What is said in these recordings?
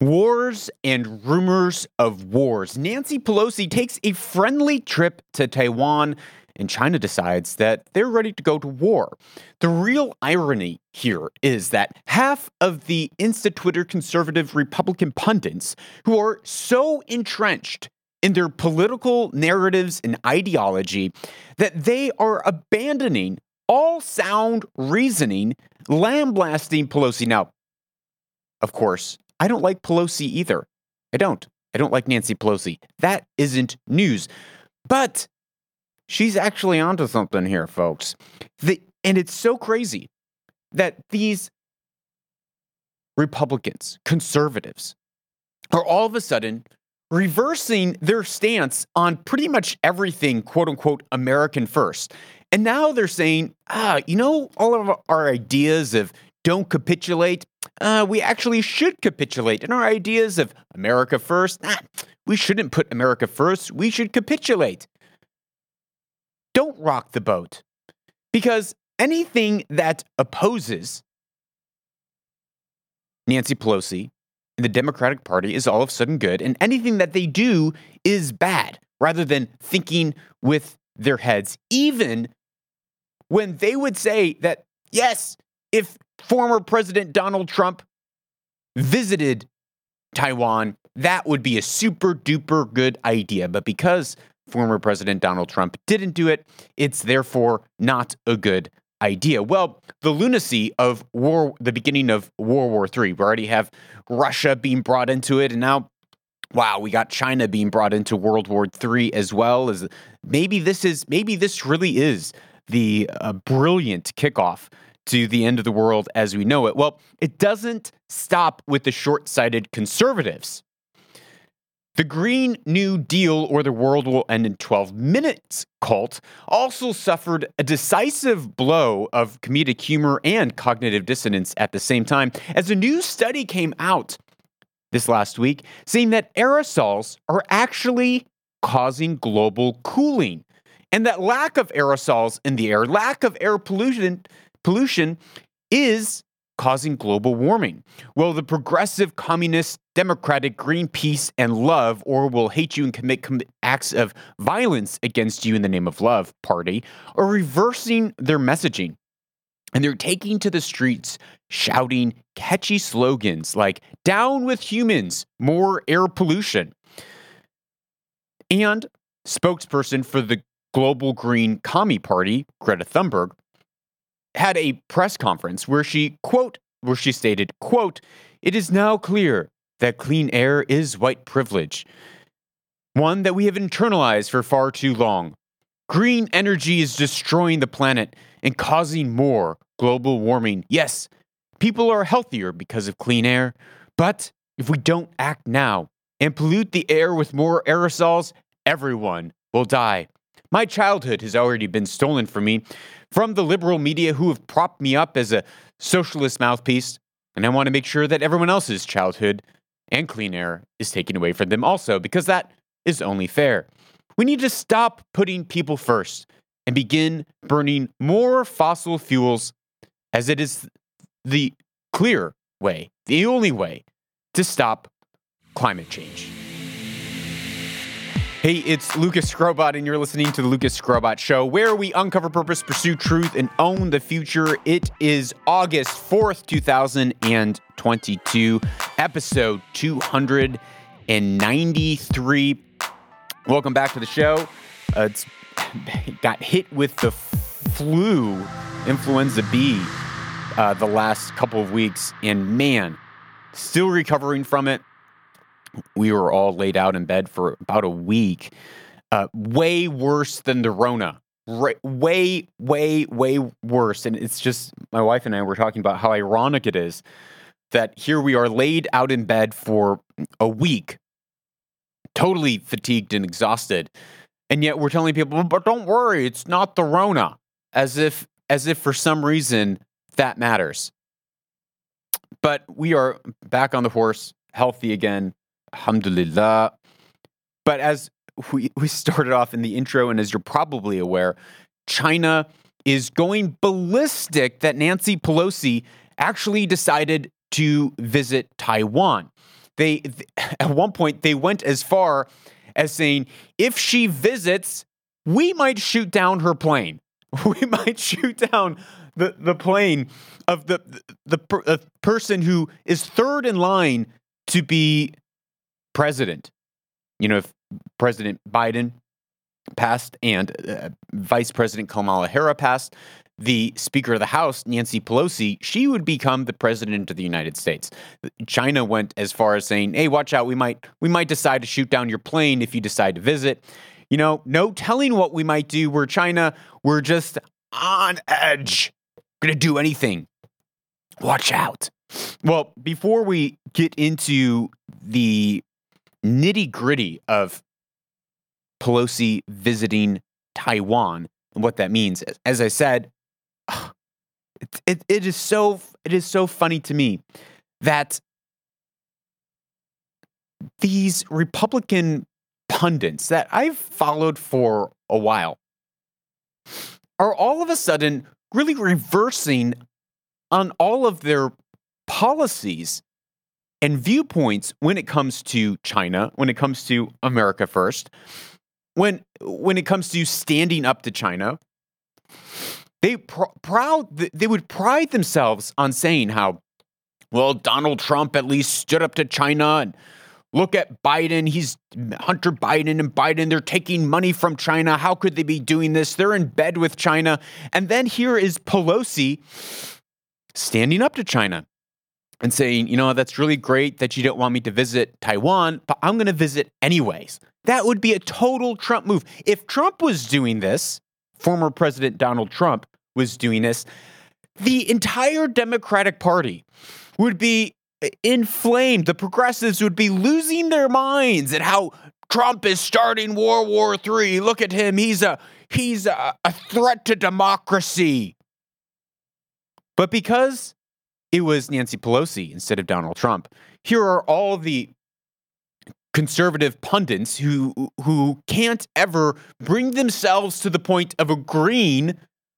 Wars and rumors of wars. Nancy Pelosi takes a friendly trip to Taiwan, and China decides that they're ready to go to war. The real irony here is that half of the Insta Twitter conservative Republican pundits who are so entrenched in their political narratives and ideology that they are abandoning all sound reasoning, lambasting Pelosi. Now, of course, I don't like Pelosi either. I don't. I don't like Nancy Pelosi. That isn't news. But she's actually onto something here, folks. The, and it's so crazy that these Republicans, conservatives, are all of a sudden reversing their stance on pretty much everything, quote unquote, American first. And now they're saying, ah, you know, all of our ideas of don't capitulate, uh, we actually should capitulate. And our ideas of America first, nah, we shouldn't put America first. We should capitulate. Don't rock the boat. Because anything that opposes Nancy Pelosi and the Democratic Party is all of a sudden good, and anything that they do is bad, rather than thinking with their heads, even when they would say that, yes, if former President Donald Trump visited Taiwan, that would be a super duper good idea. But because former President Donald Trump didn't do it, it's therefore not a good idea. Well, the lunacy of war, the beginning of World War III, we already have Russia being brought into it, and now wow, we got China being brought into World War III as well. As maybe this is maybe this really is the uh, brilliant kickoff to the end of the world as we know it. Well, it doesn't stop with the short sighted conservatives. The Green New Deal, or the world will end in 12 minutes cult, also suffered a decisive blow of comedic humor and cognitive dissonance at the same time, as a new study came out this last week saying that aerosols are actually causing global cooling. And that lack of aerosols in the air, lack of air pollution, pollution is causing global warming. Well, the progressive communist, democratic, green peace and love, or will hate you and commit com- acts of violence against you in the name of love party, are reversing their messaging. And they're taking to the streets shouting catchy slogans like down with humans, more air pollution. And spokesperson for the Global Green Commie Party, Greta Thunberg, had a press conference where she quote where she stated quote it is now clear that clean air is white privilege one that we have internalized for far too long. Green energy is destroying the planet and causing more global warming. Yes people are healthier because of clean air but if we don't act now and pollute the air with more aerosols everyone will die. My childhood has already been stolen from me from the liberal media who have propped me up as a socialist mouthpiece, and I want to make sure that everyone else's childhood and clean air is taken away from them also, because that is only fair. We need to stop putting people first and begin burning more fossil fuels as it is the clear way, the only way to stop climate change. Hey, it's Lucas Skrobot, and you're listening to the Lucas Skrobot Show, where we uncover purpose, pursue truth, and own the future. It is August 4th, 2022, episode 293. Welcome back to the show. Uh, it's got hit with the flu, influenza B, uh, the last couple of weeks, and man, still recovering from it we were all laid out in bed for about a week. Uh, way worse than the Rona. Right, way, way, way worse. And it's just my wife and I were talking about how ironic it is that here we are laid out in bed for a week, totally fatigued and exhausted. And yet we're telling people, but don't worry, it's not the Rona. As if as if for some reason that matters. But we are back on the horse, healthy again, Alhamdulillah. But as we, we started off in the intro, and as you're probably aware, China is going ballistic that Nancy Pelosi actually decided to visit Taiwan. they at one point they went as far as saying if she visits, we might shoot down her plane. We might shoot down the, the plane of the the, the person who is third in line to be president. You know, if President Biden passed and uh, Vice President Kamala Harris passed, the Speaker of the House, Nancy Pelosi, she would become the president of the United States. China went as far as saying, "Hey, watch out! We might we might decide to shoot down your plane if you decide to visit." You know, no telling what we might do. We're China. We're just on edge. To do anything. Watch out. Well, before we get into the nitty gritty of Pelosi visiting Taiwan and what that means, as I said, it, it, it is so it is so funny to me that these Republican pundits that I've followed for a while are all of a sudden really reversing on all of their policies and viewpoints when it comes to China, when it comes to America first, when when it comes to standing up to China. They pr- proud they would pride themselves on saying how well Donald Trump at least stood up to China and look at Biden, he's Hunter Biden and Biden they're taking money from China. How could they be doing this? They're in bed with China. And then here is Pelosi standing up to China and saying, you know, that's really great that you don't want me to visit Taiwan, but I'm going to visit anyways. That would be a total Trump move. If Trump was doing this, former President Donald Trump was doing this, the entire Democratic Party would be uh, inflamed. The progressives would be losing their minds at how Trump is starting World War III. Look at him. He's a he's a, a threat to democracy. But because it was Nancy Pelosi instead of Donald Trump, here are all the conservative pundits who who can't ever bring themselves to the point of agreeing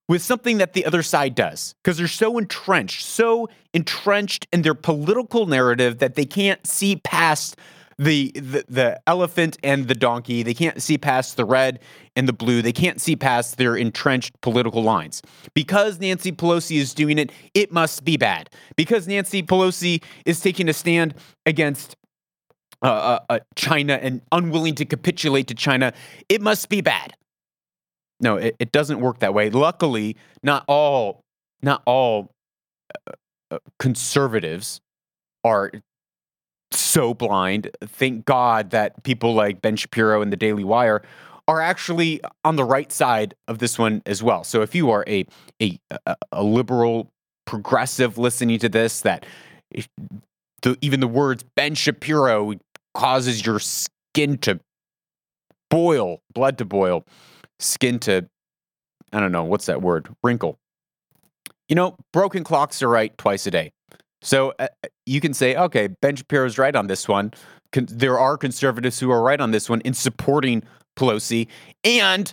with something that the other side does because they're so entrenched, so entrenched in their political narrative that they can't see past the, the elephant and the donkey. They can't see past the red and the blue. They can't see past their entrenched political lines. Because Nancy Pelosi is doing it, it must be bad. Because Nancy Pelosi is taking a stand against uh, uh, uh, China and unwilling to capitulate to China, it must be bad. No, it, it doesn't work that way. Luckily, not all not all uh, uh, conservatives are so blind. Thank God that people like Ben Shapiro and the Daily Wire are actually on the right side of this one as well. So if you are a a, a liberal progressive listening to this, that the, even the words Ben Shapiro causes your skin to boil, blood to boil skin to, I don't know, what's that word? Wrinkle. You know, broken clocks are right twice a day. So uh, you can say, okay, Ben Shapiro's right on this one. Con- there are conservatives who are right on this one in supporting Pelosi. And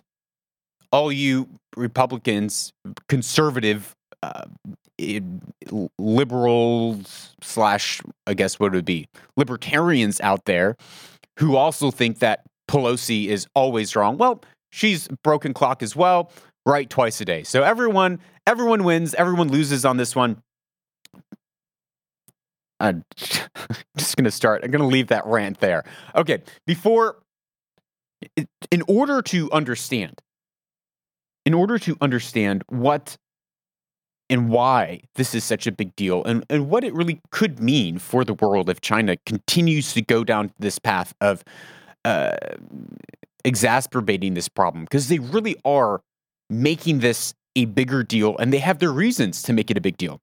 all you Republicans, conservative, uh, liberals slash, I guess what it would be, libertarians out there who also think that Pelosi is always wrong. Well, she's broken clock as well, right twice a day. So everyone, everyone wins, everyone loses on this one. I'm just going to start. I'm going to leave that rant there. Okay, before, in order to understand, in order to understand what and why this is such a big deal and, and what it really could mean for the world if China continues to go down this path of uh, exacerbating this problem because they really are making this a bigger deal and they have their reasons to make it a big deal.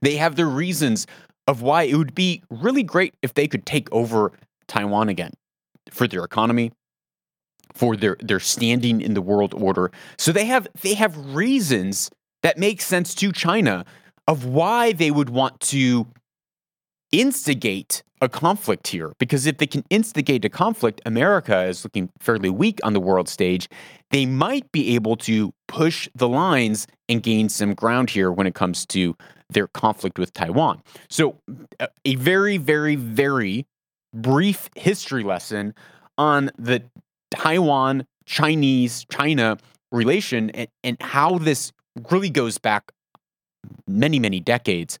They have their reasons of why it would be really great if they could take over Taiwan again for their economy, for their their standing in the world order. So they have they have reasons that make sense to China of why they would want to instigate a conflict here because if they can instigate a conflict, America is looking fairly weak on the world stage. They might be able to push the lines and gain some ground here when it comes to their conflict with Taiwan. So, uh, a very, very, very brief history lesson on the Taiwan Chinese China relation and, and how this really goes back many, many decades,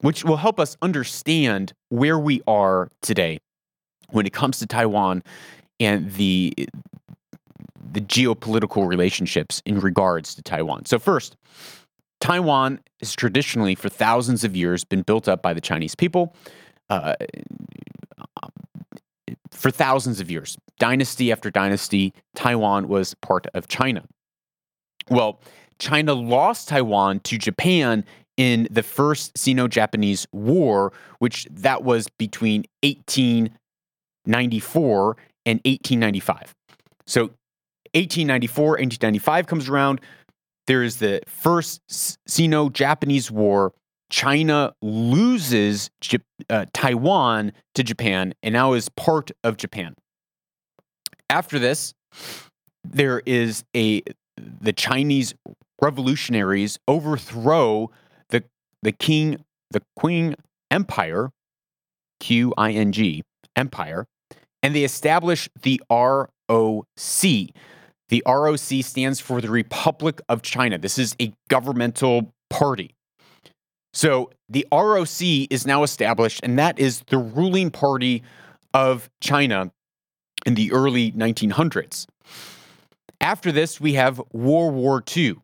which will help us understand where we are today when it comes to Taiwan and the the geopolitical relationships in regards to Taiwan. So first, Taiwan has traditionally, for thousands of years, been built up by the Chinese people. Uh, for thousands of years, dynasty after dynasty, Taiwan was part of China. Well, China lost Taiwan to Japan in the first Sino-Japanese War, which that was between 1894 and 1895. So 1894, 1895 comes around. There is the first Sino Japanese War. China loses uh, Taiwan to Japan and now is part of Japan. After this, there is a the Chinese revolutionaries overthrow the the king the Qing Empire, Q I N G Empire, and they establish the ROC. The ROC stands for the Republic of China. This is a governmental party. So the ROC is now established, and that is the ruling party of China in the early 1900s. After this, we have World War II.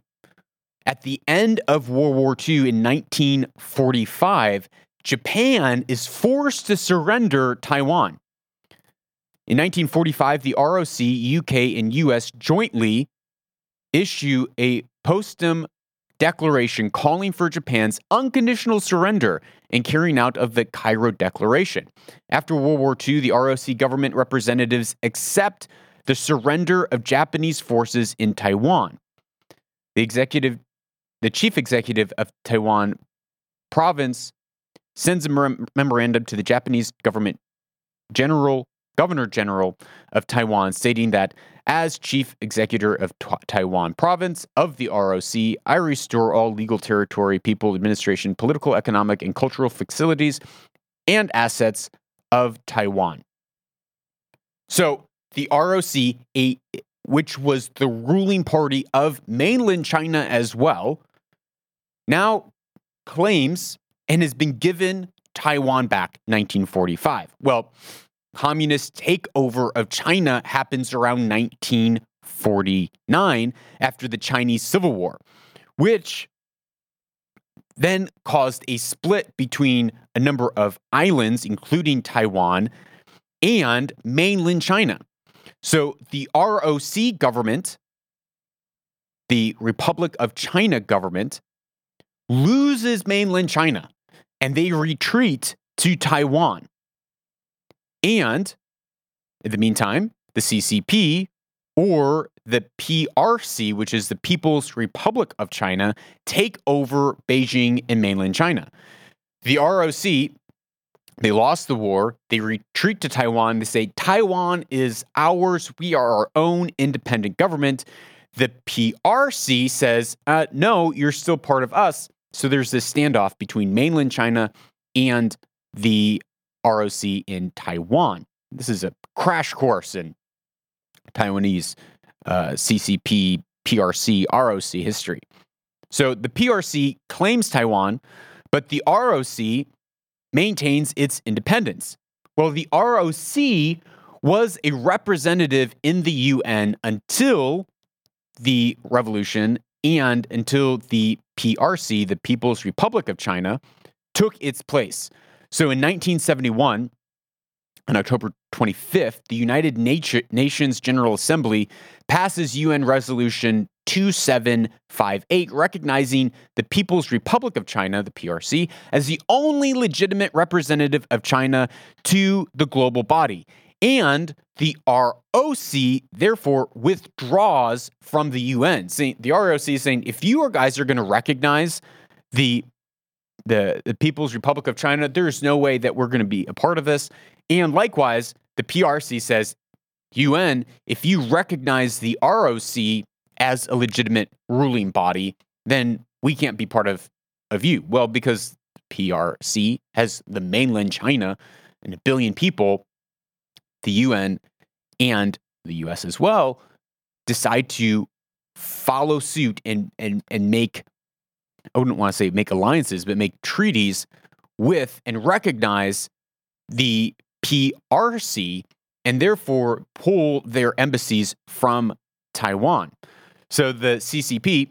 At the end of World War II in 1945, Japan is forced to surrender Taiwan. In 1945, the ROC, UK, and US jointly issue a Potsdam declaration calling for Japan's unconditional surrender and carrying out of the Cairo Declaration. After World War II, the ROC government representatives accept the surrender of Japanese forces in Taiwan. The executive the chief executive of Taiwan province sends a memorandum to the Japanese government general Governor General of Taiwan, stating that as Chief Executive of T- Taiwan Province of the ROC, I restore all legal territory, people, administration, political, economic, and cultural facilities and assets of Taiwan. So the ROC, a, which was the ruling party of mainland China as well, now claims and has been given Taiwan back 1945. Well, communist takeover of China happens around 1949 after the Chinese Civil War, which then caused a split between a number of islands, including Taiwan and mainland China. So the ROC government, the Republic of China government, loses mainland China and they retreat to Taiwan. And in the meantime, the CCP or the PRC, which is the People's Republic of China, take over Beijing and mainland China. The ROC, they lost the war. They retreat to Taiwan. They say, Taiwan is ours. We are our own independent government. The PRC says, uh, no, you're still part of us. So there's this standoff between mainland China and the ROC in Taiwan. This is a crash course in Taiwanese uh, CCP, PRC, ROC history. So the PRC claims Taiwan, but the ROC maintains its independence. Well, the ROC was a representative in the UN until the revolution and until the PRC, the People's Republic of China, took its place. So in 1971, on October 25th, the United Nations General Assembly passes UN Resolution 2758, recognizing the People's Republic of China, the PRC, as the only legitimate representative of China to the global body. And the ROC, therefore, withdraws from the UN. Saying, the ROC is saying if you guys are going to recognize the the, the People's Republic of China, there's no way that we're going to be a part of this. And likewise, the PRC says, UN, if you recognize the ROC as a legitimate ruling body, then we can't be part of, of you. Well, because PRC has the mainland China and a billion people, the UN and the US as well decide to follow suit and and and make I wouldn't want to say make alliances, but make treaties with and recognize the PRC and therefore pull their embassies from Taiwan. So the CCP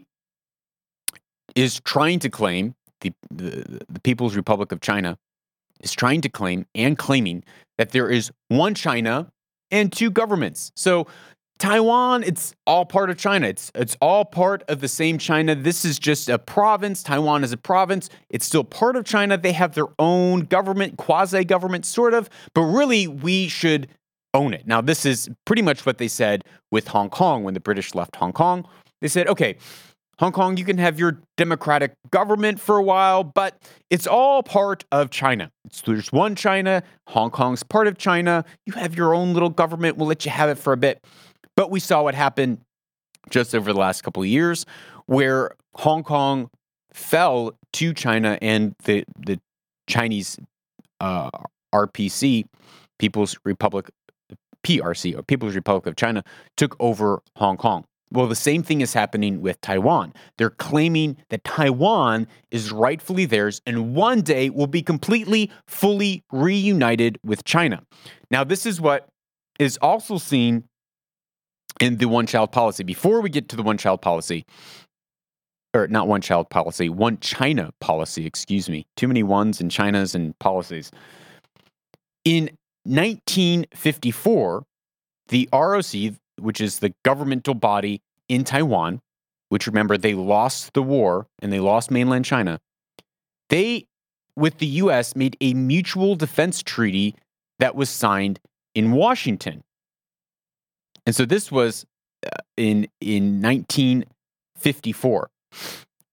is trying to claim the, the, the People's Republic of China is trying to claim and claiming that there is one China and two governments. So Taiwan, it's all part of China. It's it's all part of the same China. This is just a province. Taiwan is a province. It's still part of China. They have their own government, quasi government, sort of. But really, we should own it. Now, this is pretty much what they said with Hong Kong when the British left Hong Kong. They said, okay, Hong Kong, you can have your democratic government for a while, but it's all part of China. It's, there's one China. Hong Kong's part of China. You have your own little government. We'll let you have it for a bit. But we saw what happened just over the last couple of years, where Hong Kong fell to China and the the Chinese uh, RPC, People's Republic, PRC, or People's Republic of China, took over Hong Kong. Well, the same thing is happening with Taiwan. They're claiming that Taiwan is rightfully theirs and one day will be completely, fully reunited with China. Now, this is what is also seen in the one child policy. Before we get to the one child policy, or not one child policy, one China policy, excuse me. Too many ones and Chinas and policies. In 1954, the ROC, which is the governmental body in Taiwan, which remember they lost the war and they lost mainland China, they, with the US, made a mutual defense treaty that was signed in Washington. And so this was uh, in in 1954.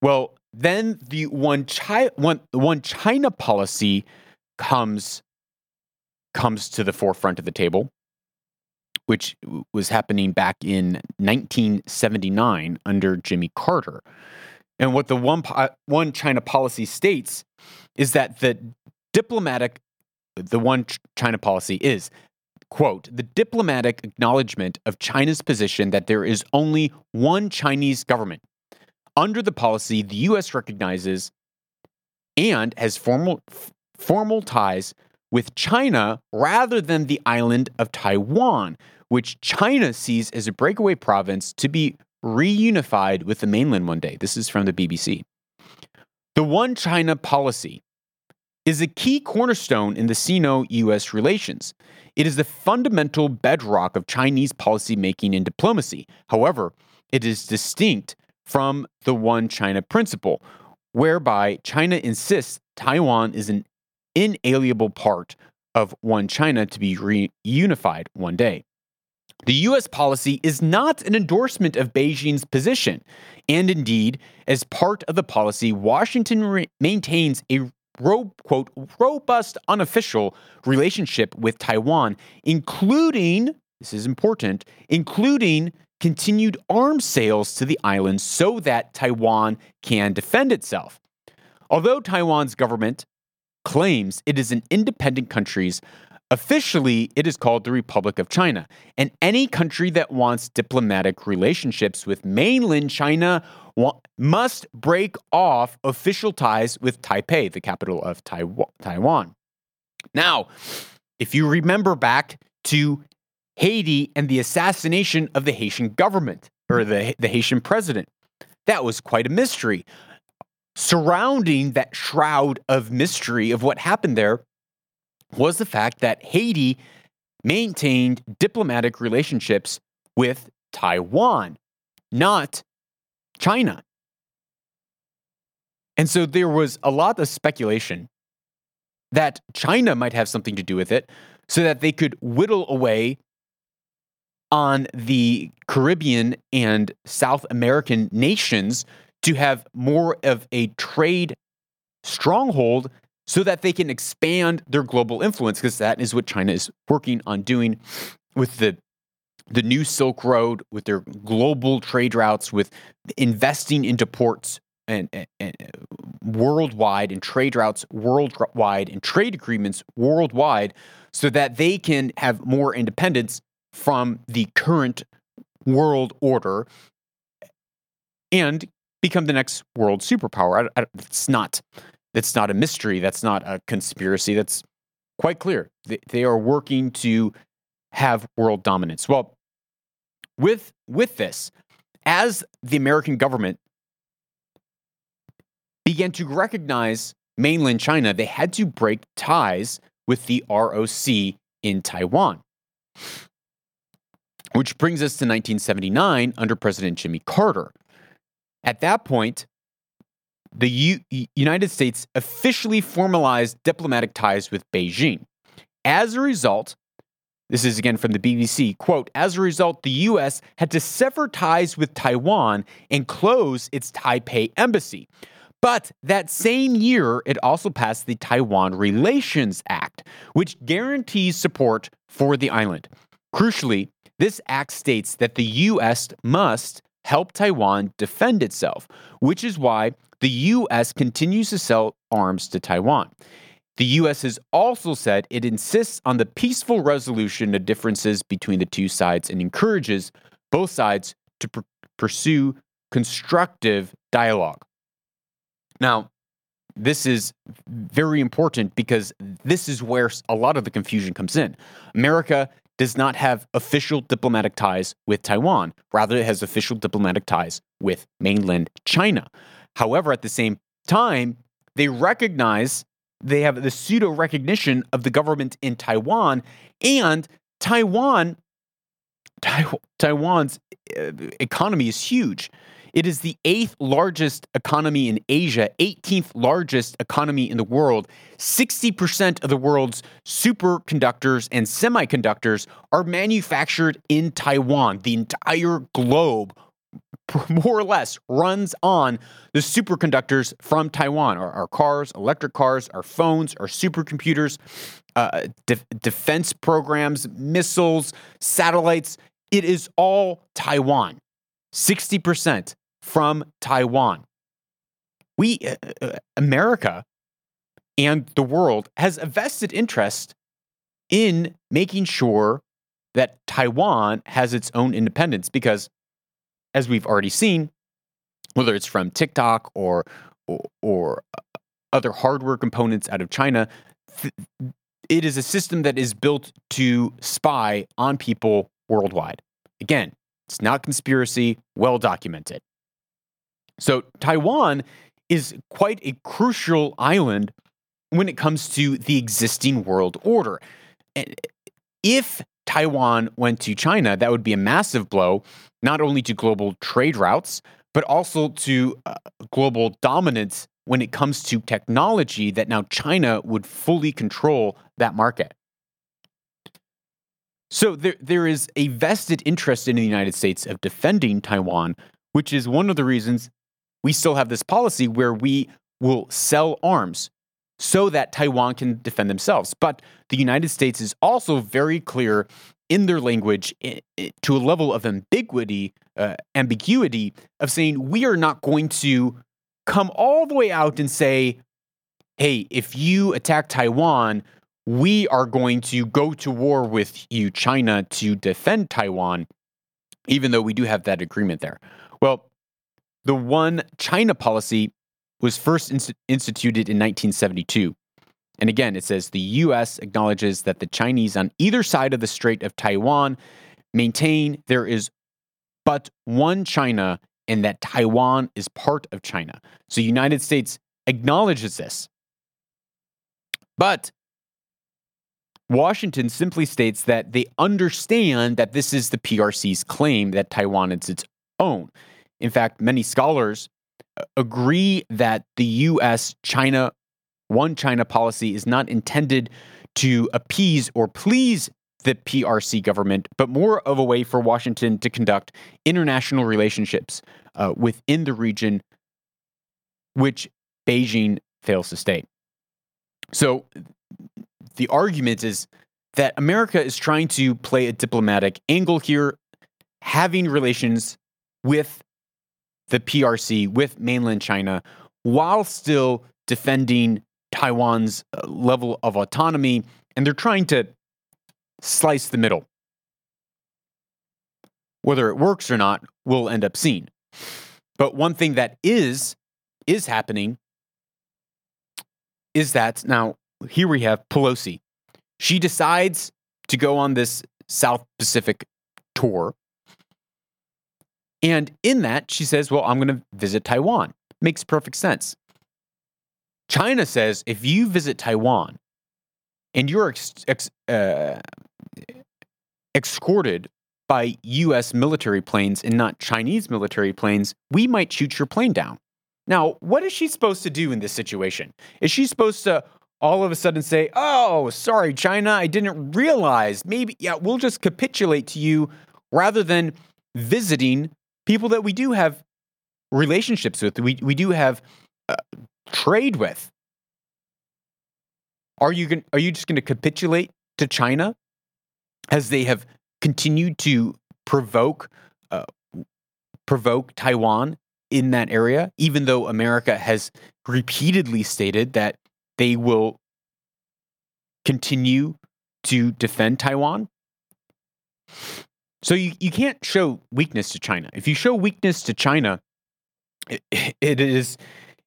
Well, then the one China one, one China policy comes comes to the forefront of the table which was happening back in 1979 under Jimmy Carter. And what the one, one China policy states is that the diplomatic, the one China policy is, quote, the diplomatic acknowledgement of China's position that there is only one Chinese government. Under the policy, the U.S. recognizes and has formal, formal ties with China rather than the island of Taiwan, which China sees as a breakaway province to be reunified with the mainland one day. This is from the BBC. The One China policy is a key cornerstone in the Sino US relations. It is the fundamental bedrock of Chinese policymaking and diplomacy. However, it is distinct from the One China principle, whereby China insists Taiwan is an inalienable part of One China to be reunified one day. The US policy is not an endorsement of Beijing's position. And indeed, as part of the policy, Washington re- maintains a ro- quote, robust unofficial relationship with Taiwan, including, this is important, including continued arms sales to the island so that Taiwan can defend itself. Although Taiwan's government claims it is an independent country's Officially, it is called the Republic of China, and any country that wants diplomatic relationships with mainland China wa- must break off official ties with Taipei, the capital of Taiwan. Now, if you remember back to Haiti and the assassination of the Haitian government or the, the Haitian president, that was quite a mystery. Surrounding that shroud of mystery of what happened there was the fact that Haiti maintained diplomatic relationships with Taiwan, not China. And so there was a lot of speculation that China might have something to do with it so that they could whittle away on the Caribbean and South American nations to have more of a trade stronghold so that they can expand their global influence because that is what China is working on doing with the the new Silk Road with their global trade routes with investing into ports and, and, and uh, worldwide and trade routes worldwide and trade agreements worldwide so that they can have more independence from the current world order and become the next world superpower. I, I, it's not that's not a mystery. That's not a conspiracy. That's quite clear. They, are working to have world dominance. Well, with with this, as the American government began to recognize mainland China, they had to break ties with the ROC in Taiwan. Which brings us to 1979 under President Jimmy Carter. At that point, the U- United States officially formalized diplomatic ties with Beijing. As a result, this is again from the BBC, quote, as a result, the US had to sever ties with Taiwan and close its Taipei embassy. But that same year, it also passed the Taiwan Relations Act, which guarantees support for the island. Crucially, this act states that the U.S. must help Taiwan defend itself, which is why the U.S. continues to sell arms to Taiwan. The U.S. has also said it insists on the peaceful resolution of differences between the two sides and encourages both sides to pr- pursue constructive dialogue. Now, this is very important because this is where a lot of the confusion comes in. America does not have official diplomatic ties with Taiwan. Rather, it has official diplomatic ties with mainland China. However, at the same time, they recognize they have the pseudo recognition of the government in Taiwan and Taiwan. Taiwan's uh, economy is huge. It is the eighth largest economy in Asia, 18th largest economy in the world. 60% of the world's superconductors and semiconductors are manufactured in Taiwan. The entire globe, more or less, runs on the superconductors from Taiwan. Our, our cars, electric cars, our phones, our supercomputers, uh, de- defense programs, missiles, satellites. It is all Taiwan. 60% from Taiwan. We, uh, uh, America and the world, has a vested interest in making sure that Taiwan has its own independence because, as we've already seen, whether it's from TikTok or, or, or other hardware components out of China, th- it is a system that is built to spy on people worldwide. Again, it's not conspiracy, well documented. So Taiwan is quite a crucial island when it comes to the existing world order. And If Taiwan went to China, that would be a massive blow, not only to global trade routes, but also to uh, global dominance when it comes to technology that now China would fully control that market. So there, there is a vested interest in the United States of defending Taiwan, which is one of the reasons we still have this policy where we will sell arms so that Taiwan can defend themselves. But the United States is also very clear in their language to a level of ambiguity, uh, ambiguity of saying we are not going to come all the way out and say, "Hey, if you attack Taiwan, we are going to go to war with you, China, to defend Taiwan." Even though we do have that agreement there. Well, the One China policy was first instituted in 1972. And again, it says the US acknowledges that the Chinese on either side of the Strait of Taiwan maintain there is but one China and that Taiwan is part of China. So the United States acknowledges this. But Washington simply states that they understand that this is the PRC's claim that Taiwan is its own. In fact, many scholars uh, agree that the US China one China policy is not intended to appease or please the PRC government, but more of a way for Washington to conduct international relationships uh, within the region, which Beijing fails to state. So the argument is that America is trying to play a diplomatic angle here, having relations with the PRC with mainland China while still defending Taiwan's uh, level of autonomy. And they're trying to slice the middle. Whether it works or not, we'll end up seeing. But one thing that is is happening is that now here we have Pelosi. She decides to go on this South Pacific tour. And in that, she says, Well, I'm going to visit Taiwan. Makes perfect sense. China says if you visit Taiwan and you're ex- ex- uh, escorted by US military planes and not Chinese military planes, we might shoot your plane down. Now, what is she supposed to do in this situation? Is she supposed to all of a sudden say, oh, sorry, China, I didn't realize. Maybe, yeah, we'll just capitulate to you rather than visiting people that we do have relationships with, we, we do have uh, trade with. Are you, going, are you just going to capitulate to China as they have continued to provoke uh, provoke Taiwan in that area, even though America has repeatedly stated that they will continue to defend Taiwan. So you, you can't show weakness to China. If you show weakness to China, it, it is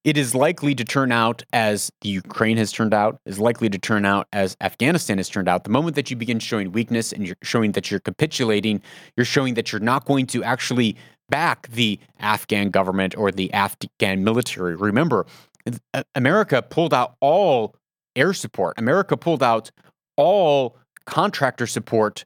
it is likely to turn out as the Ukraine has turned out, is likely to turn out as Afghanistan has turned out. The moment that you begin showing weakness and you're showing that you're capitulating, you're showing that you're not going to actually back the Afghan government or the Afghan military. Remember, America pulled out all air support. America pulled out all contractor support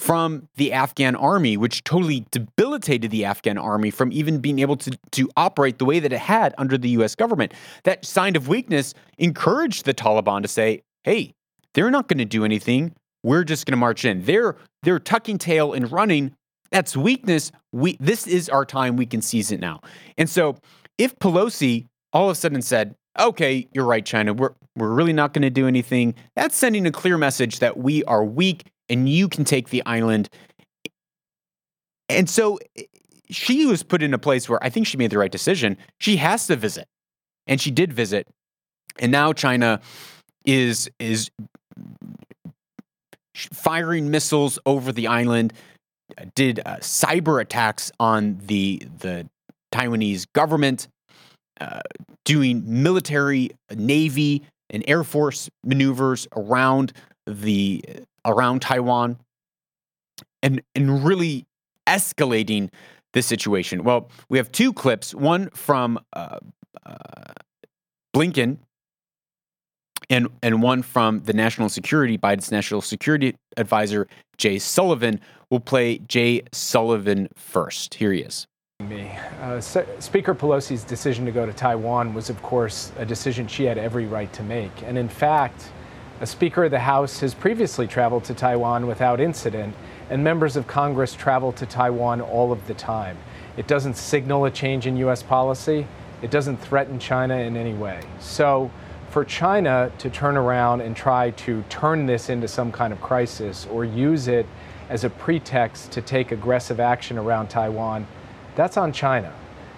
from the Afghan army, which totally debilitated the Afghan army from even being able to, to operate the way that it had under the US government. That sign of weakness encouraged the Taliban to say, hey, they're not going to do anything. We're just going to march in. They're they're tucking tail and running. That's weakness. We this is our time. We can seize it now. And so if Pelosi all of a sudden said, okay, you're right, China, we're, we're really not going to do anything, that's sending a clear message that we are weak and you can take the island. And so eh, she was put in a place where I think she made the right decision. She has to visit. And she did visit. And now China is is firing missiles over the island, did uh, cyber attacks on the the Taiwanese government, uh, doing military, navy, and air force maneuvers around the around Taiwan, and and really escalating the situation. Well, we have two clips. One from uh, uh, Blinken. And, and one from the national security, Biden's national security advisor, Jake Sullivan. We'll play Jake Sullivan first. Here he is. Me. Uh, Speaker Pelosi's decision to go to Taiwan was, of course, a decision she had every right to make. And in fact, a Speaker of the House has previously traveled to Taiwan without incident, and members of Congress travel to Taiwan all of the time. It doesn't signal a change in U.S. policy, it doesn't threaten China in any way. So, for China to turn around and try to turn this into some kind of crisis or use it as a pretext to take aggressive action around Taiwan that's on China.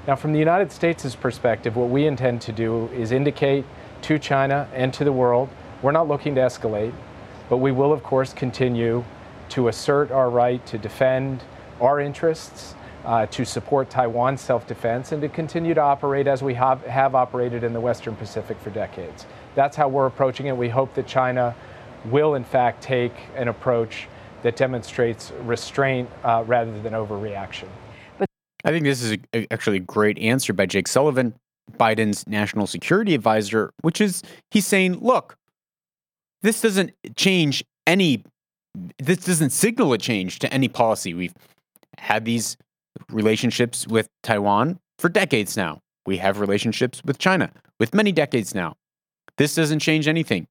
Now, from the United States' perspective, what we intend to do is indicate to China and to the world we're not looking to escalate, but we will, of course, continue to assert our right to defend our interests, uh, to support Taiwan's self defense, and to continue to operate as we have, have operated in the Western Pacific for decades. That's how we're approaching it. We hope that China will, in fact, take an approach that demonstrates restraint uh, rather than overreaction. I think this is a, actually a great answer by Jake Sullivan, Biden's national security advisor, which is he's saying, look, this doesn't change any, this doesn't signal a change to any policy. We've had these relationships with Taiwan for decades now. We have relationships with China with many decades now. This doesn't change anything.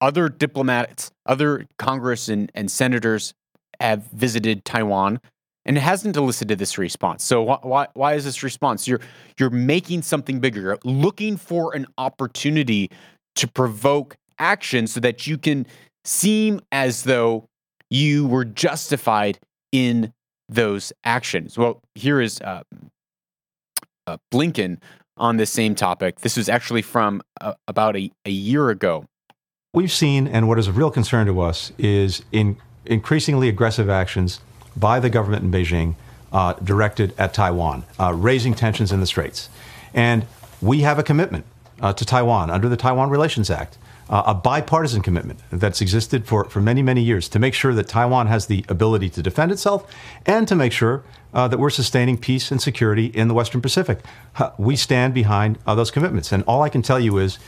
Other diplomats, other Congress and, and senators have visited Taiwan and it hasn't elicited this response. So wh- why why is this response? You're you're making something bigger. You're looking for an opportunity to provoke action so that you can seem as though you were justified in those actions. Well, here is uh, uh, Blinken on this same topic. This was actually from uh, about a, a year ago. We've seen, and what is a real concern to us, is in increasingly aggressive actions by the government in Beijing uh, directed at Taiwan, uh, raising tensions in the Straits. And we have a commitment uh, to Taiwan under the Taiwan Relations Act, uh, a bipartisan commitment that's existed for, for many, many years to make sure that Taiwan has the ability to defend itself and to make sure uh, that we're sustaining peace and security in the Western Pacific. we stand behind uh, those commitments. And all I can tell you is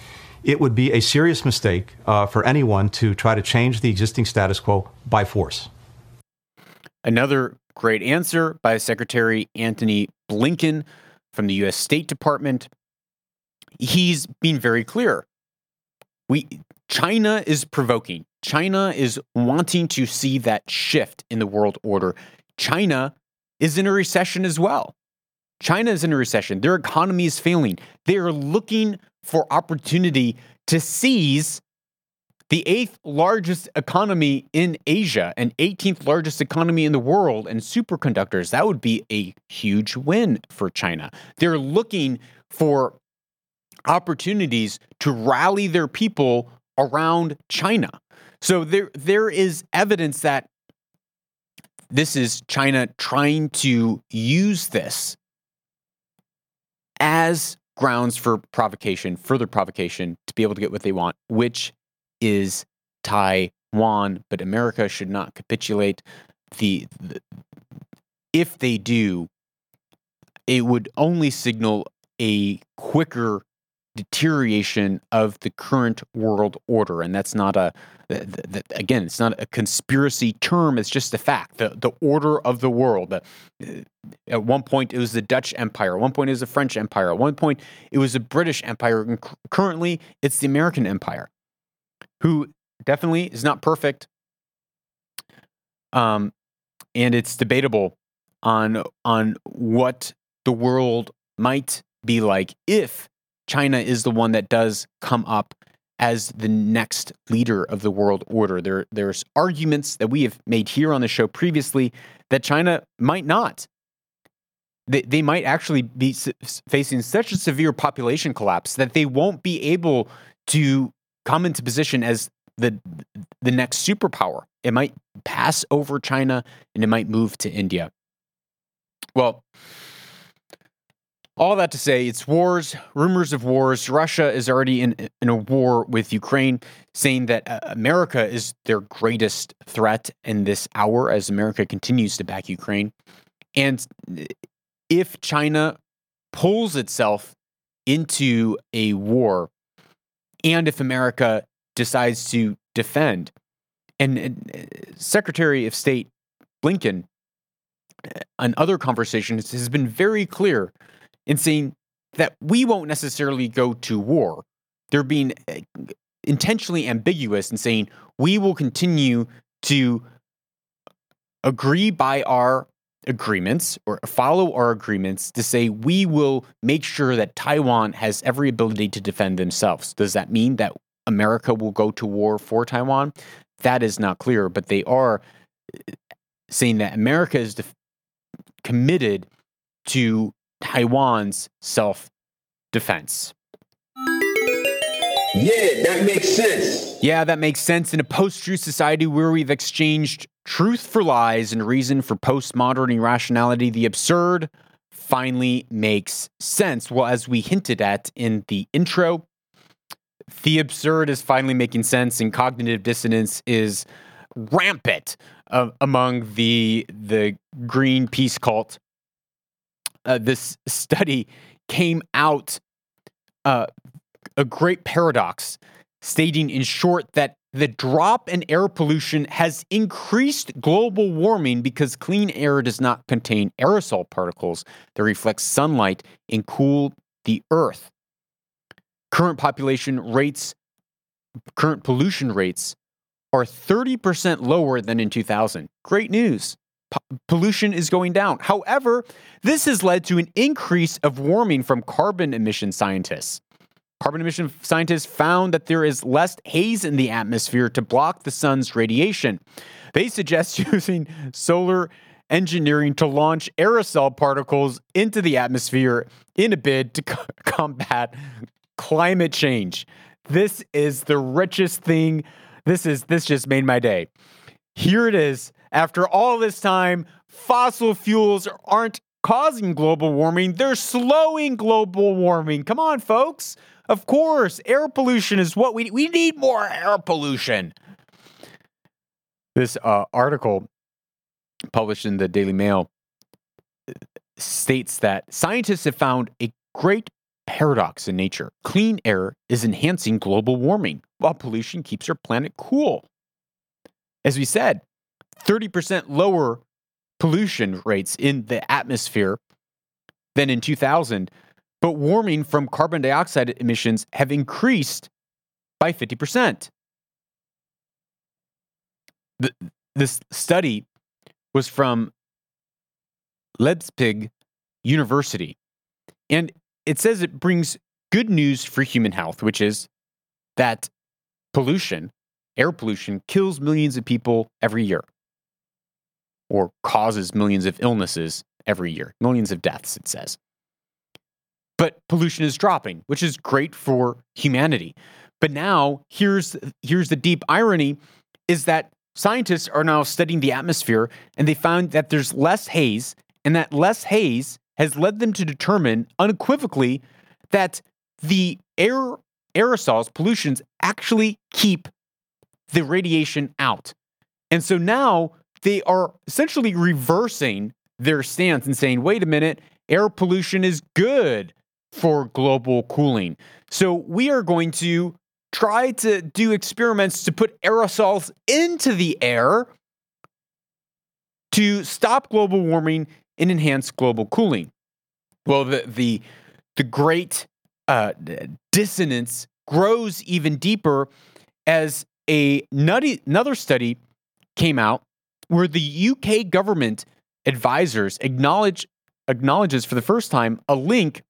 it would be a serious mistake uh, for anyone to try to change the existing status quo by force. Another great answer by Secretary Antony Blinken from the U.S. State Department. He's been very clear. We China is provoking. China is wanting to see that shift in the world order. China is in a recession as well. China is in a recession. Their economy is failing. They are looking for opportunity to seize the eighth largest economy in Asia and 18th largest economy in the world and superconductors. That would be a huge win for China. They're looking for opportunities to rally their people around China. So there there is evidence that this is China trying to use this as grounds for provocation, further provocation, to be able to get what they want, which is Taiwan. But America should not capitulate. The, the if they do, it would only signal a quicker deterioration of the current world order. And that's not a, again, it's not a conspiracy term, it's just a fact. The, the order of the world. Uh, at one point, it was the Dutch Empire. At one point, it was the French Empire. At one point, it was the British Empire. And currently, it's the American Empire, who definitely is not perfect. Um, and it's debatable on on what the world might be like if China is the one that does come up as the next leader of the world order. There, there's arguments that we have made here on the show previously that China might not. They, they might actually be facing such a severe population collapse that they won't be able to come into position as the the next superpower. It might pass over China and it might move to India. Well, all that to say, it's wars, rumors of wars. Russia is already in, in a war with Ukraine, saying that uh, America is their greatest threat in this hour as America continues to back Ukraine. And if China pulls itself into a war, and if America decides to defend, and, and uh, Secretary of State Blinken, on uh, other conversations, has been very clear in saying that we won't necessarily go to war. They're being eh, intentionally ambiguous in saying we will continue to agree by our agreements or follow our agreements to say we will make sure that Taiwan has every ability to defend themselves. Does that mean that America will go to war for Taiwan? That is not clear, but they are eh, saying that America is def- committed to Taiwan's self defense. Yeah, that makes sense. Yeah, that makes sense. In a post truth society where we've exchanged truth for lies and reason for postmodern irrationality, the absurd finally makes sense. Well, as we hinted at in the intro, the absurd is finally making sense, and cognitive dissonance is rampant uh, among the the green peace cult uh, this study came out uh, a great paradox, stating in short that the drop in air pollution has increased global warming because clean air does not contain aerosol particles that reflect sunlight and cool the earth. Current population rates, current pollution rates are 30% lower than in 2000. Great news pollution is going down. However, this has led to an increase of warming from carbon emission scientists. Carbon emission scientists found that there is less haze in the atmosphere to block the sun's radiation. They suggest using solar engineering to launch aerosol particles into the atmosphere in a bid to co- combat climate change. This is the richest thing. This is this just made my day. Here it is. After all this time, fossil fuels aren't causing global warming, they're slowing global warming. Come on, folks. Of course, air pollution is what we we need more air pollution. This uh, article published in the Daily Mail states that scientists have found a great paradox in nature. Clean air is enhancing global warming, while pollution keeps our planet cool. As we said, 30% lower pollution rates in the atmosphere than in 2000, but warming from carbon dioxide emissions have increased by 50%. The, this study was from Leipzig University, and it says it brings good news for human health, which is that pollution, air pollution, kills millions of people every year or causes millions of illnesses every year, millions of deaths, it says. But pollution is dropping, which is great for humanity. But now here's here's the deep irony is that scientists are now studying the atmosphere and they found that there's less haze and that less haze has led them to determine unequivocally that the air aerosols pollutions actually keep the radiation out. And so now they are essentially reversing their stance and saying, wait a minute, air pollution is good for global cooling. So we are going to try to do experiments to put aerosols into the air to stop global warming and enhance global cooling. Well, the the the great uh, dissonance grows even deeper as a nutty, another study came out where the UK government advisors acknowledge acknowledges for the first time a link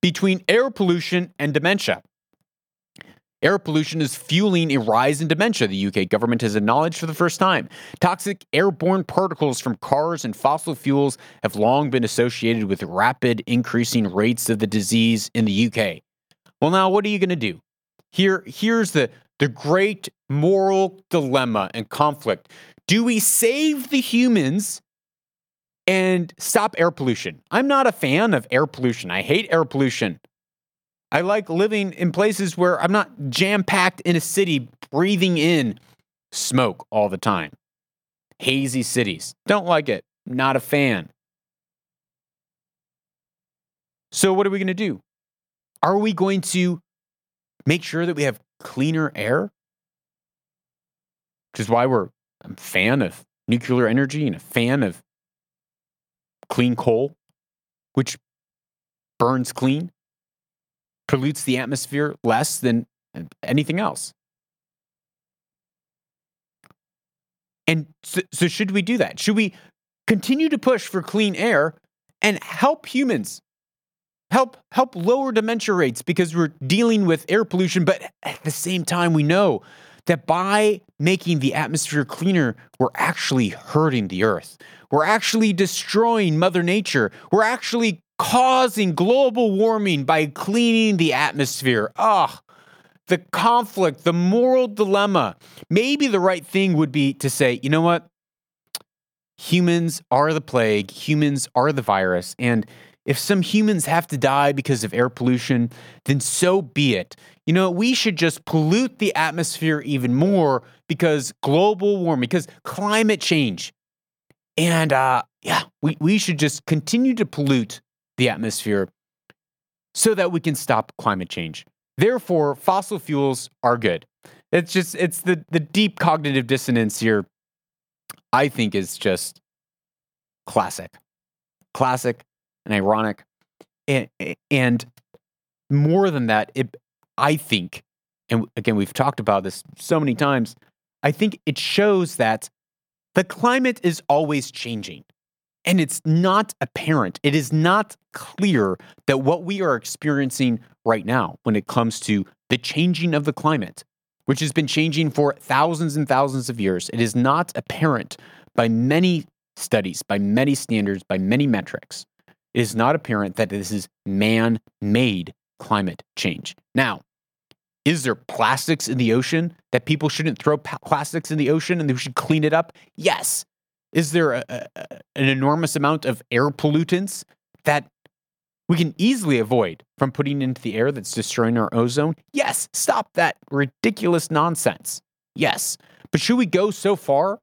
between air pollution and dementia. Air pollution is fueling a rise in dementia, the UK government has acknowledged for the first time. Toxic airborne particles from cars and fossil fuels have long been associated with rapid increasing rates of the disease in the UK. Well, now what are you going to do? Here, here's the, the great moral dilemma and conflict. Do we save the humans and stop air pollution? I'm not a fan of air pollution. I hate air pollution. I like living in places where I'm not jam packed in a city breathing in smoke all the time. Hazy cities. Don't like it. Not a fan. So, what are we going to do? Are we going to make sure that we have cleaner air? Which is why we're a fan of nuclear energy and a fan of clean coal, which burns clean pollutes the atmosphere less than uh, anything else. And so, so, should we do that? Should we continue to push for clean air and help humans? Help help lower dementia rates because we're dealing with air pollution, but at the same time we know that by making the atmosphere cleaner, we're actually hurting the earth. We're actually destroying Mother Nature. We're actually causing global warming by cleaning the atmosphere. Ugh. The conflict, the moral dilemma. Maybe the right thing would be to say, you know what? Humans are the plague, humans are the virus, and if some humans have to die because of air pollution, then so be it. You know, we should just pollute the atmosphere even more because global warming, because climate change. And uh, yeah, we, we should just continue to pollute the atmosphere so that we can stop climate change. Therefore, fossil fuels are good. It's just it's the the deep cognitive dissonance here I think is just classic. Classic and ironic. And, and more than that, it I think and again we've talked about this so many times, I think it shows that the climate is always changing. And it's not apparent, it is not clear that what we are experiencing right now when it comes to the changing of the climate, which has been changing for thousands and thousands of years, it is not apparent by many studies, by many standards, by many metrics, it is not apparent that this is man made climate change. Now, is there plastics in the ocean that people shouldn't throw plastics in the ocean and they should clean it up? Yes. Is there a, a, an enormous amount of air pollutants that we can easily avoid from putting into the air that's destroying our ozone? Yes. Stop that ridiculous nonsense. Yes. But should we go so far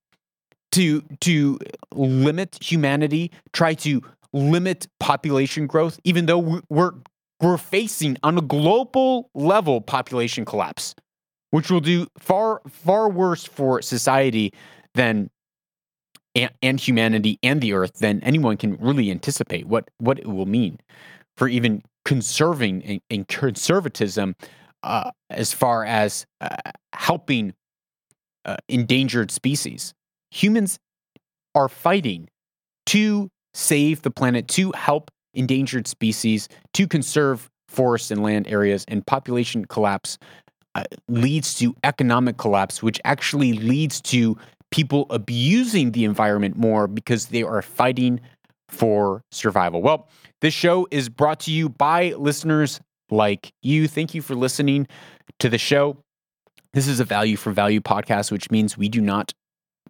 to to limit humanity, try to limit population growth, even though we're we're facing on a global level population collapse, which will do far far worse for society than and, and humanity and the earth than anyone can really anticipate what what it will mean for even conserving and, and conservatism uh, as far as uh, helping uh, endangered species. Humans are fighting to save the planet, to help endangered species, to conserve forests and land areas, and population collapse uh, leads to economic collapse, which actually leads to people abusing the environment more because they are fighting for survival. Well, this show is brought to you by listeners like you. Thank you for listening to the show. This is a value for value podcast, which means we do not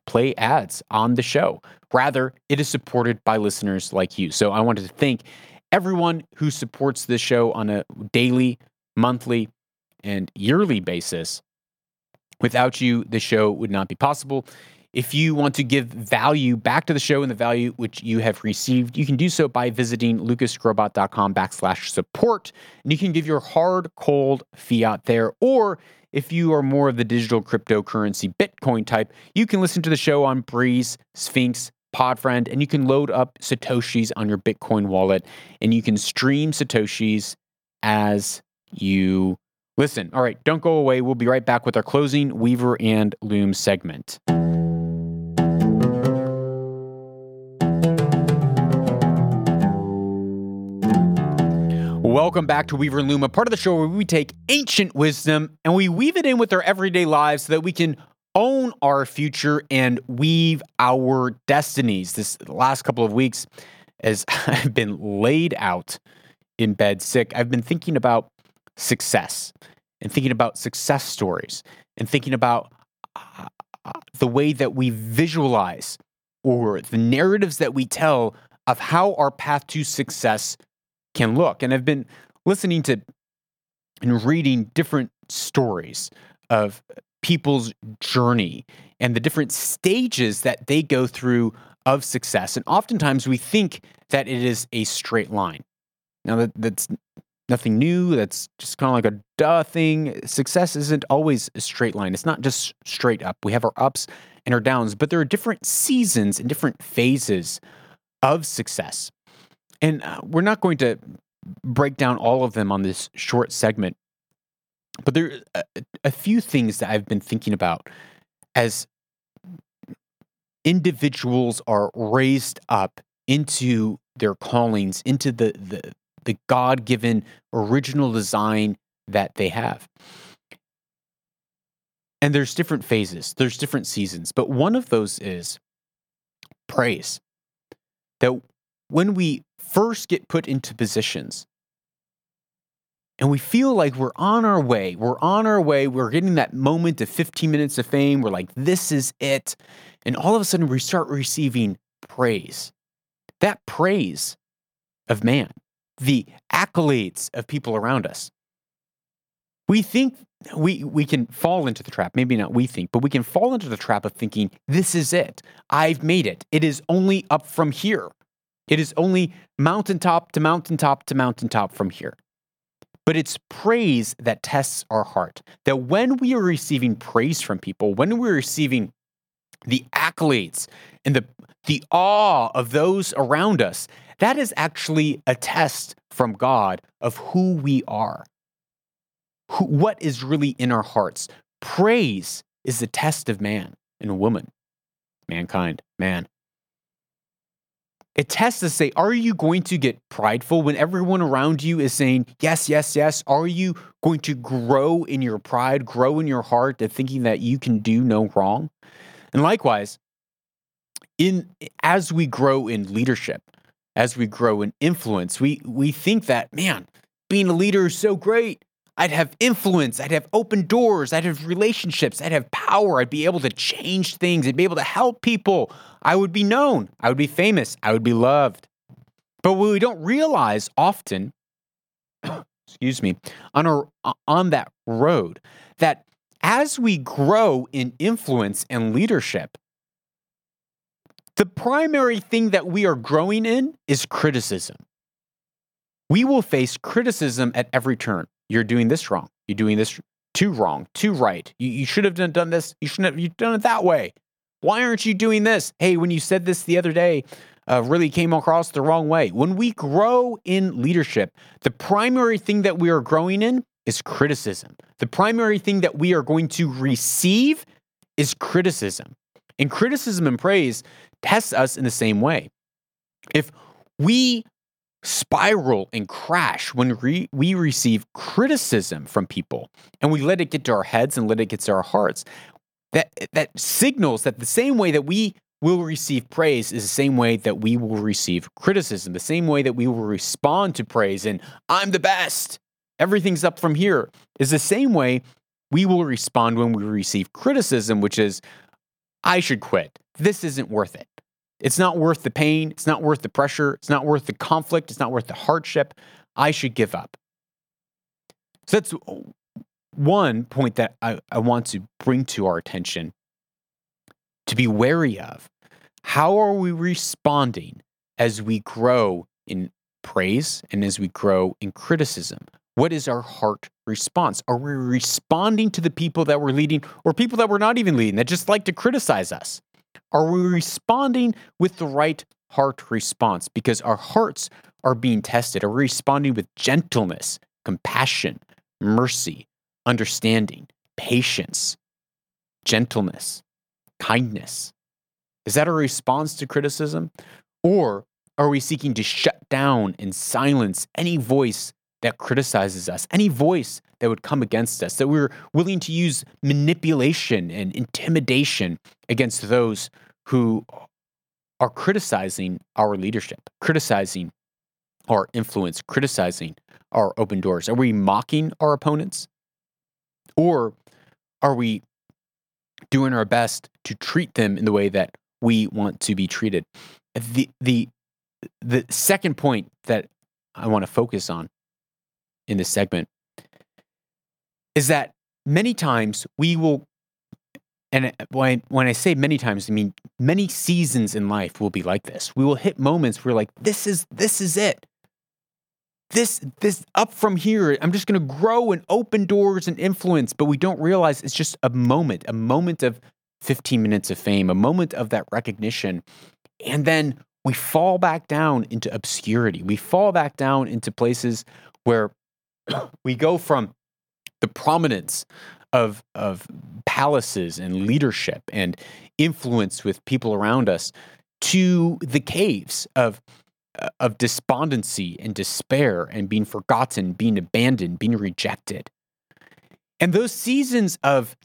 play ads on the show. Rather, it is supported by listeners like you. So I wanted to thank everyone who supports this show on a daily, monthly, and yearly basis. Without you, the show would not be possible. If you want to give value back to the show and the value which you have received, you can do so by visiting lucasskrobot.com backslash support. And you can give your hard, cold fiat there. Or if you are more of the digital cryptocurrency Bitcoin type, you can listen to the show on Breez, Sphinx, Podfriend, and you can load up Satoshis on your Bitcoin wallet and you can stream Satoshis as you listen. All right, don't go away. We'll be right back with our closing Weaver and Loom segment. Welcome back to Weaver and Loom, part of the show where we take ancient wisdom and we weave it in with our everyday lives so that we can own our future and weave our destinies. This last couple of weeks, as I've been laid out in bed sick, I've been thinking about success and thinking about success stories and thinking about uh, the way that we visualize or the narratives that we tell of how our path to success can look. And I've been listening to and reading different stories of people's journey and the different stages that they go through of success. And oftentimes we think that it is a straight line. Now, that, that's nothing new. That's just kind of like a duh thing. Success isn't always a straight line, it's not just straight up. We have our ups and our downs, but there are different seasons and different phases of success. And uh, we're not going to break down all of them on this short segment, but there are a, a few things that I've been thinking about as individuals are raised up into their callings, into the, the, the God given original design that they have. And there's different phases, there's different seasons, but one of those is praise. That when we first get put into positions and we feel like we're on our way. We're on our way. We're getting that moment of 15 minutes of fame. We're like, this is it. And all of a sudden, we start receiving praise. That praise of man, the accolades of people around us. We think we, we can fall into the trap, maybe not we think, but we can fall into the trap of thinking, this is it. I've made it. It is only up from here. It is only mountaintop to mountaintop to mountaintop from here. But it's praise that tests our heart. That when we are receiving praise from people, when we're receiving the accolades and the, the awe of those around us, that is actually a test from God of who we are, who, what is really in our hearts. Praise is the test of man and woman, mankind, man. It tests to say, are you going to get prideful when everyone around you is saying, yes, yes, yes? Are you going to grow in your pride, grow in your heart, to thinking that you can do no wrong? And likewise, in as we grow in leadership, as we grow in influence, we we think that man, being a leader is so great. I'd have influence, I'd have open doors, I'd have relationships, I'd have power, I'd be able to change things, I'd be able to help people. I would be known, I would be famous, I would be loved. But what we don't realize often, excuse me, on our on that road, that as we grow in influence and leadership, the primary thing that we are growing in is criticism. We will face criticism at every turn. You're doing this wrong. You're doing this too wrong, too right. You, you should have done, done this. You shouldn't have you've done it that way. Why aren't you doing this? Hey, when you said this the other day, uh, really came across the wrong way. When we grow in leadership, the primary thing that we are growing in is criticism. The primary thing that we are going to receive is criticism. And criticism and praise tests us in the same way. If we spiral and crash when we, we receive criticism from people and we let it get to our heads and let it get to our hearts, that, that signals that the same way that we will receive praise is the same way that we will receive criticism, the same way that we will respond to praise and I'm the best, everything's up from here, is the same way we will respond when we receive criticism, which is, I should quit. This isn't worth it. It's not worth the pain. It's not worth the pressure. It's not worth the conflict. It's not worth the hardship. I should give up. So that's one point that I, I want to bring to our attention to be wary of. How are we responding as we grow in praise and as we grow in criticism? What is our heart response? Are we responding to the people that we're leading or people that we're not even leading that just like to criticize us? Are we responding with the right heart response? Because our hearts are being tested. Are we responding with gentleness, compassion, mercy, understanding, patience, gentleness, kindness? Is that a response to criticism? Or are we seeking to shut down and silence any voice that criticizes us, any voice that would come against us, that we're willing to use manipulation and intimidation against those who are criticizing our leadership, criticizing our influence, criticizing our open doors? Are we mocking our opponents? Or are we doing our best to treat them in the way that we want to be treated? The, the, the second point that I want to focus on in this segment is that many times we will and uh, when I, when I say many times i mean many seasons in life will be like this. We will hit moments where like this is this is it. This this up from here i'm just going to grow and open doors and influence. But we don't realize it's just a moment a moment of 15 minutes of fame a moment of that recognition. And then we fall back down into obscurity. We fall back down into places where we go from the prominence of of palaces and leadership and influence with people around us to the caves of uh, of despondency and despair and being forgotten, being abandoned, being rejected. And those seasons of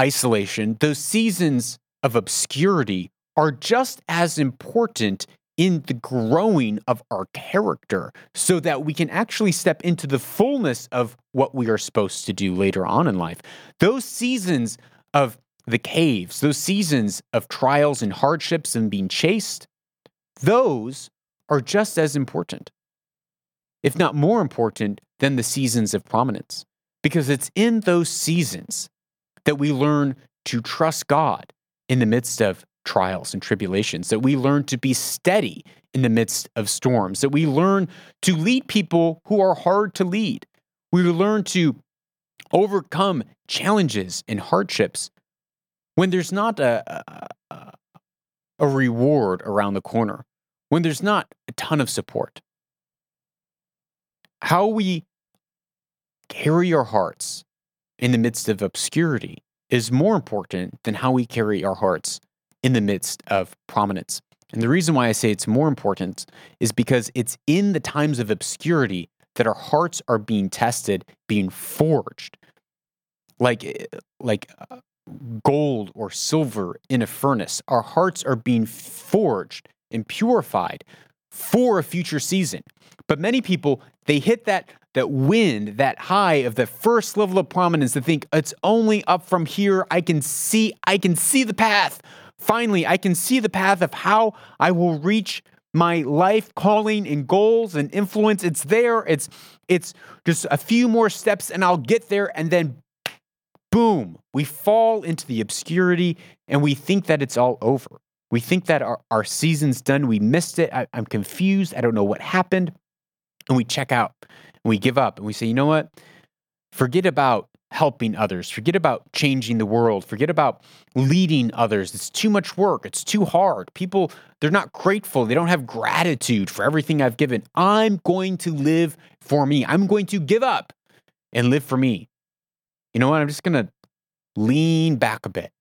isolation, those seasons of obscurity are just as important in the growing of our character so that we can actually step into the fullness of what we are supposed to do later on in life. Those seasons of the caves, those seasons of trials and hardships and being chased, those are just as important, if not more important, than the seasons of prominence. Because it's in those seasons that we learn to trust God in the midst of trials and tribulations, that we learn to be steady in the midst of storms, that we learn to lead people who are hard to lead. We learn to overcome challenges and hardships when there's not a, a, a reward around the corner, when there's not a ton of support. How we carry our hearts in the midst of obscurity is more important than how we carry our hearts in the midst of prominence. And the reason why I say it's more important is because it's in the times of obscurity that our hearts are being tested, being forged. Like, eh, like, uh, gold or silver in a furnace. Our hearts are being forged and purified for a future season. But many people, they hit that that wind, that high of the first level of prominence they think it's only up from here. I can see, I can see the path. Finally, I can see the path of how I will reach my life calling and goals and influence. It's there. It's it's just a few more steps and I'll get there. And then boom, we fall into the obscurity and we think that it's all over. We think that our, our season's done. We missed it. I, I'm confused. I don't know what happened. And we check out and we give up and we say, you know what? Forget about helping others. Forget about changing the world. Forget about leading others. It's too much work. It's too hard. People, they're not grateful. They don't have gratitude for everything I've given. I'm going to live for me. I'm going to give up and live for me. You know what? I'm just going to lean back a bit.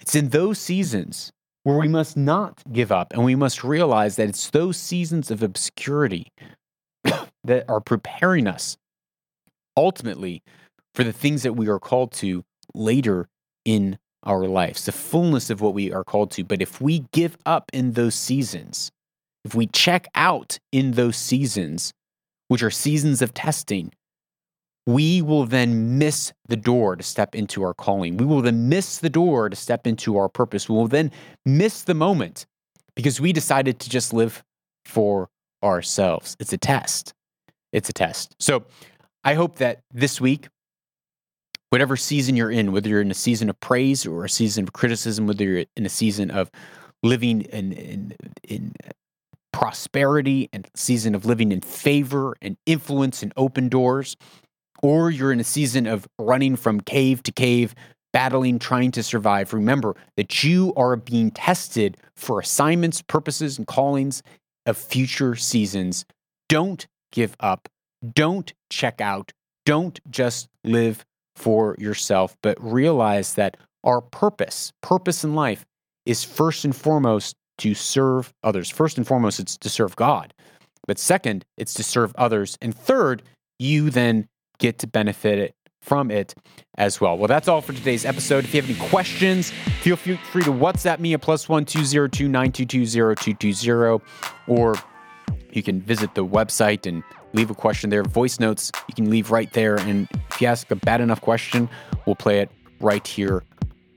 It's in those seasons where we must not give up and we must realize that it's those seasons of obscurity that are preparing us ultimately for the things that we are called to later in our lives, the fullness of what we are called to. But if we give up in those seasons, if we check out in those seasons, which are seasons of testing, we will then miss the door to step into our calling. We will then miss the door to step into our purpose. We will then miss the moment because we decided to just live for ourselves. It's a test. It's a test. So I hope that this week, whatever season you're in, whether you're in a season of praise or a season of criticism, whether you're in a season of living in, in, in prosperity and season of living in favor and influence and open doors, or you're in a season of running from cave to cave, battling, trying to survive, remember that you are being tested for assignments, purposes, and callings of future seasons. Don't give up. Don't check out. Don't just live for yourself, but realize that our purpose, purpose in life, is first and foremost to serve others. First and foremost, it's to serve God. But second, it's to serve others. And third, you then get to benefit it from it as well. Well, that's all for today's episode. If you have any questions, feel free to WhatsApp me at plus one two zero two nine two two zero two two zero, or you can visit the website and leave a question there. Voice notes you can leave right there, and if you ask a bad enough question, we'll play it right here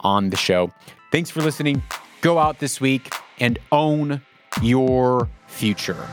on the show. Thanks for listening. Go out this week and own your future.